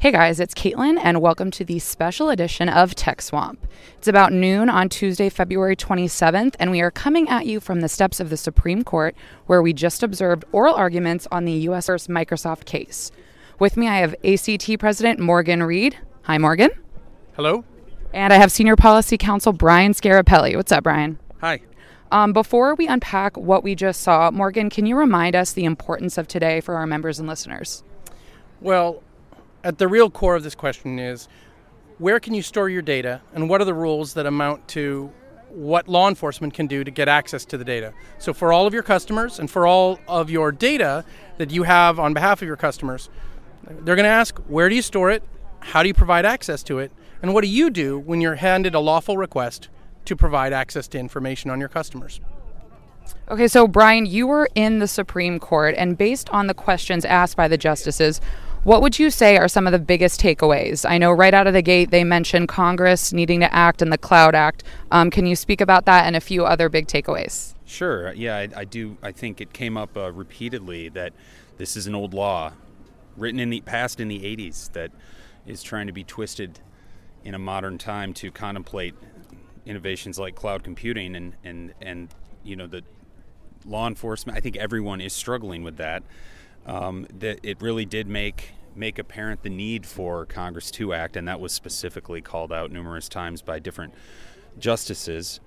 Hey guys, it's Caitlin, and welcome to the special edition of Tech Swamp. It's about noon on Tuesday, February 27th, and we are coming at you from the steps of the Supreme Court, where we just observed oral arguments on the U.S. versus Microsoft case. With me, I have ACT President Morgan Reed. Hi, Morgan. Hello. And I have Senior Policy Counsel Brian Scarpelli. What's up, Brian? Hi. Um, before we unpack what we just saw, Morgan, can you remind us the importance of today for our members and listeners? Well, at the real core of this question is where can you store your data and what are the rules that amount to what law enforcement can do to get access to the data. So, for all of your customers and for all of your data that you have on behalf of your customers, they're going to ask where do you store it, how do you provide access to it, and what do you do when you're handed a lawful request to provide access to information on your customers. Okay, so Brian, you were in the Supreme Court, and based on the questions asked by the justices, what would you say are some of the biggest takeaways? I know right out of the gate they mentioned Congress needing to act and the Cloud Act. Um, can you speak about that and a few other big takeaways? Sure. Yeah, I, I do. I think it came up uh, repeatedly that this is an old law, written in the past in the '80s, that is trying to be twisted in a modern time to contemplate innovations like cloud computing and and and you know the law enforcement. I think everyone is struggling with that. Um, that it really did make make apparent the need for Congress to act, and that was specifically called out numerous times by different justices.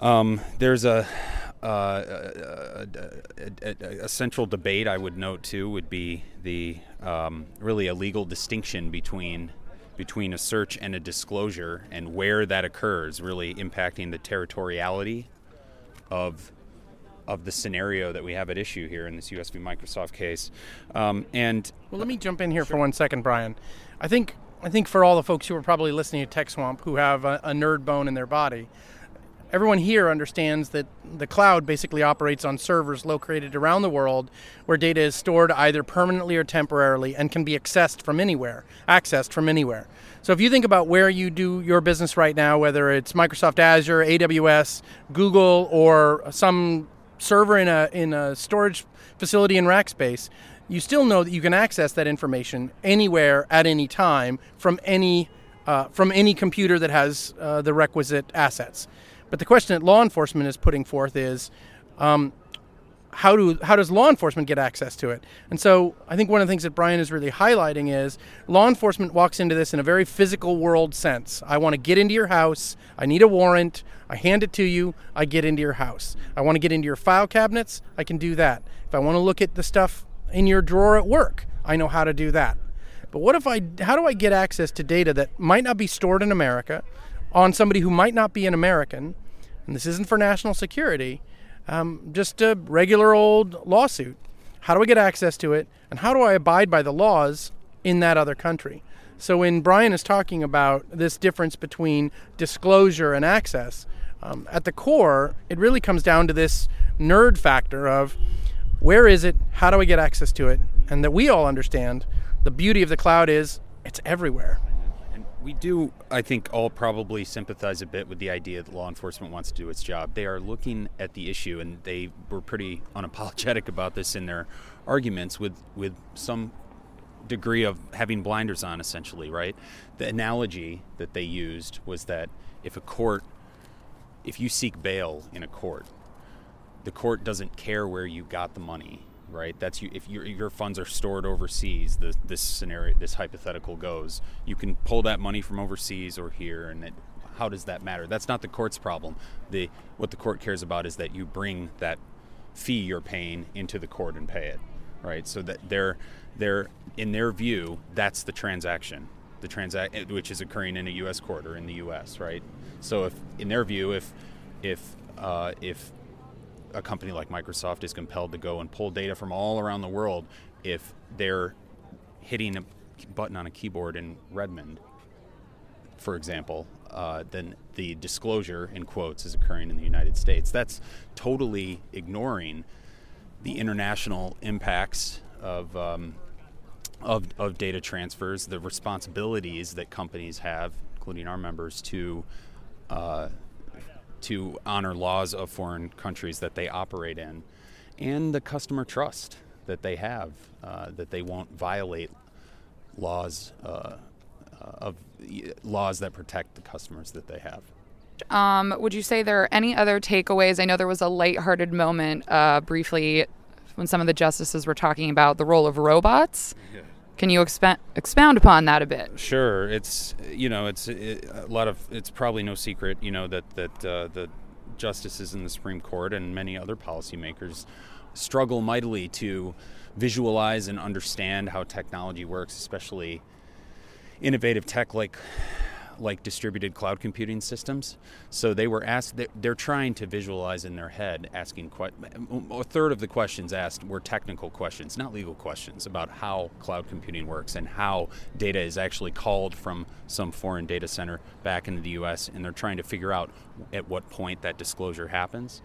Um, there's a, uh, a, a, a, central debate I would note too would be the um, really a legal distinction between between a search and a disclosure and where that occurs, really impacting the territoriality of of the scenario that we have at issue here in this US v Microsoft case. Um, and well, let me jump in here sure. for one second, Brian. I think I think for all the folks who are probably listening to Tech Swamp who have a, a nerd bone in their body, everyone here understands that the cloud basically operates on servers located around the world where data is stored either permanently or temporarily and can be accessed from anywhere, accessed from anywhere. So if you think about where you do your business right now, whether it's Microsoft Azure, AWS, Google, or some server in a in a storage facility in Rackspace, you still know that you can access that information anywhere at any time from any uh, from any computer that has uh, the requisite assets. But the question that law enforcement is putting forth is, um, how do how does law enforcement get access to it? And so I think one of the things that Brian is really highlighting is law enforcement walks into this in a very physical world sense. I want to get into your house. I need a warrant. I hand it to you. I get into your house. I want to get into your file cabinets. I can do that. If I want to look at the stuff in your drawer at work, I know how to do that. But what if I how do I get access to data that might not be stored in America on somebody who might not be an American? And this isn't for national security um, just a regular old lawsuit. How do I get access to it? And how do I abide by the laws in that other country? So, when Brian is talking about this difference between disclosure and access, um, at the core, it really comes down to this nerd factor of where is it? How do I get access to it? And that we all understand the beauty of the cloud is it's everywhere we do, I think, all probably sympathize a bit with the idea that law enforcement wants to do its job. They are looking at the issue, and they were pretty unapologetic about this in their arguments, with with some degree of having blinders on, essentially. Right? The analogy that they used was that if a court, if you seek bail in a court, the court doesn't care where you got the money right? That's you. If your your funds are stored overseas, the, this scenario, this hypothetical goes, you can pull that money from overseas or here, and it, how does that matter? That's not the court's problem. The what the court cares about is that you bring that fee you're paying into the court and pay it, right? So that they're they're in their view, that's the transaction, the transact which is occurring in a U.S. court or in the U.S. right? So if in their view, if if uh, if a company like Microsoft is compelled to go and pull data from all around the world if they're hitting a button on a keyboard in Redmond, for example, uh, then the disclosure in quotes is occurring in the United States. That's totally ignoring the international impacts of, um, of, of data transfers, the responsibilities that companies have, including our members, to uh, to honor laws of foreign countries that they operate in, and the customer trust that they have, uh, that they won't violate laws uh, uh, of laws that protect the customers that they have. Um, would you say there are any other takeaways? I know there was a lighthearted moment uh, briefly when some of the justices were talking about the role of robots. Yeah. Can you expa- expound upon that a bit? Sure. It's you know it's it, a lot of it's probably no secret you know that that uh, the justices in the Supreme Court and many other policymakers struggle mightily to visualize and understand how technology works, especially innovative tech like like distributed cloud computing systems. So they were asked, they're trying to visualize in their head, asking a third of the questions asked were technical questions, not legal questions about how cloud computing works and how data is actually called from some foreign data center back into the US. And they're trying to figure out at what point that disclosure happens.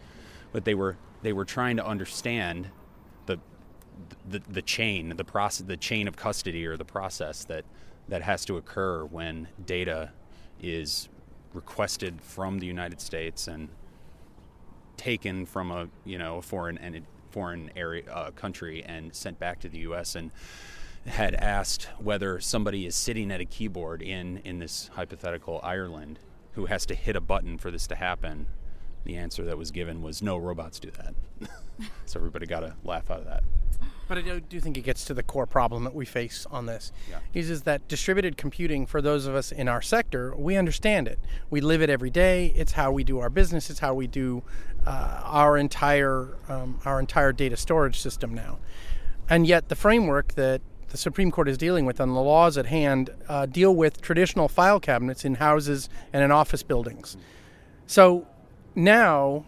But they were, they were trying to understand the, the, the chain, the process, the chain of custody or the process that, that has to occur when data is requested from the United States and taken from a you know a foreign and foreign area uh, country and sent back to the U.S. and had asked whether somebody is sitting at a keyboard in in this hypothetical Ireland who has to hit a button for this to happen. The answer that was given was no robots do that. so everybody got a laugh out of that. But I do think it gets to the core problem that we face on this. Yeah. Is is that distributed computing for those of us in our sector, we understand it. We live it every day. It's how we do our business. It's how we do uh, our entire um, our entire data storage system now. And yet, the framework that the Supreme Court is dealing with and the laws at hand uh, deal with traditional file cabinets in houses and in office buildings. So now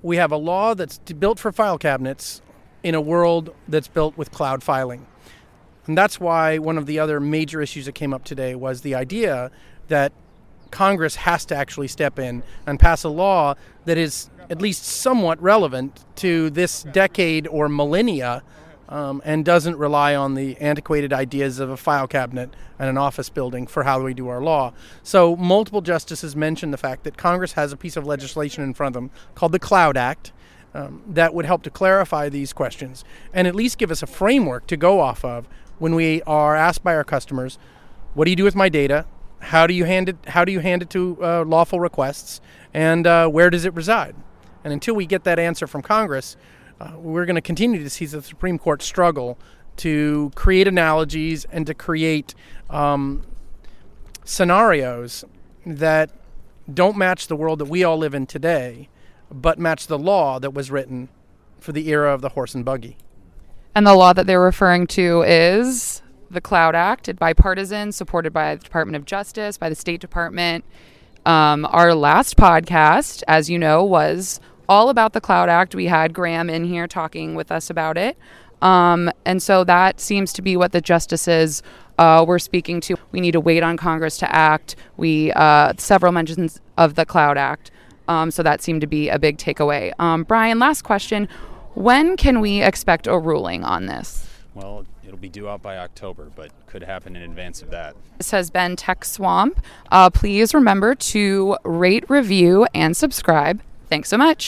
we have a law that's built for file cabinets in a world that's built with cloud filing. And that's why one of the other major issues that came up today was the idea that Congress has to actually step in and pass a law that is at least somewhat relevant to this decade or millennia um, and doesn't rely on the antiquated ideas of a file cabinet and an office building for how we do our law. So, multiple justices mentioned the fact that Congress has a piece of legislation in front of them called the Cloud Act um, that would help to clarify these questions and at least give us a framework to go off of when we are asked by our customers, "What do you do with my data? How do you hand it? How do you hand it to uh, lawful requests? And uh, where does it reside?" And until we get that answer from Congress, uh, we're going to continue to see the Supreme Court struggle to create analogies and to create um, scenarios that don't match the world that we all live in today but match the law that was written for the era of the horse and buggy. And the law that they're referring to is the Cloud Act, bipartisan, supported by the Department of Justice, by the State Department. Um, our last podcast, as you know, was all about the Cloud Act. We had Graham in here talking with us about it. Um, and so that seems to be what the justices uh, were speaking to. We need to wait on Congress to act. We uh, several mentions of the Cloud Act. Um, so that seemed to be a big takeaway. Um, Brian, last question. When can we expect a ruling on this? Well, it'll be due out by October, but could happen in advance of that. This has been Tech Swamp. Uh, please remember to rate, review, and subscribe. Thanks so much.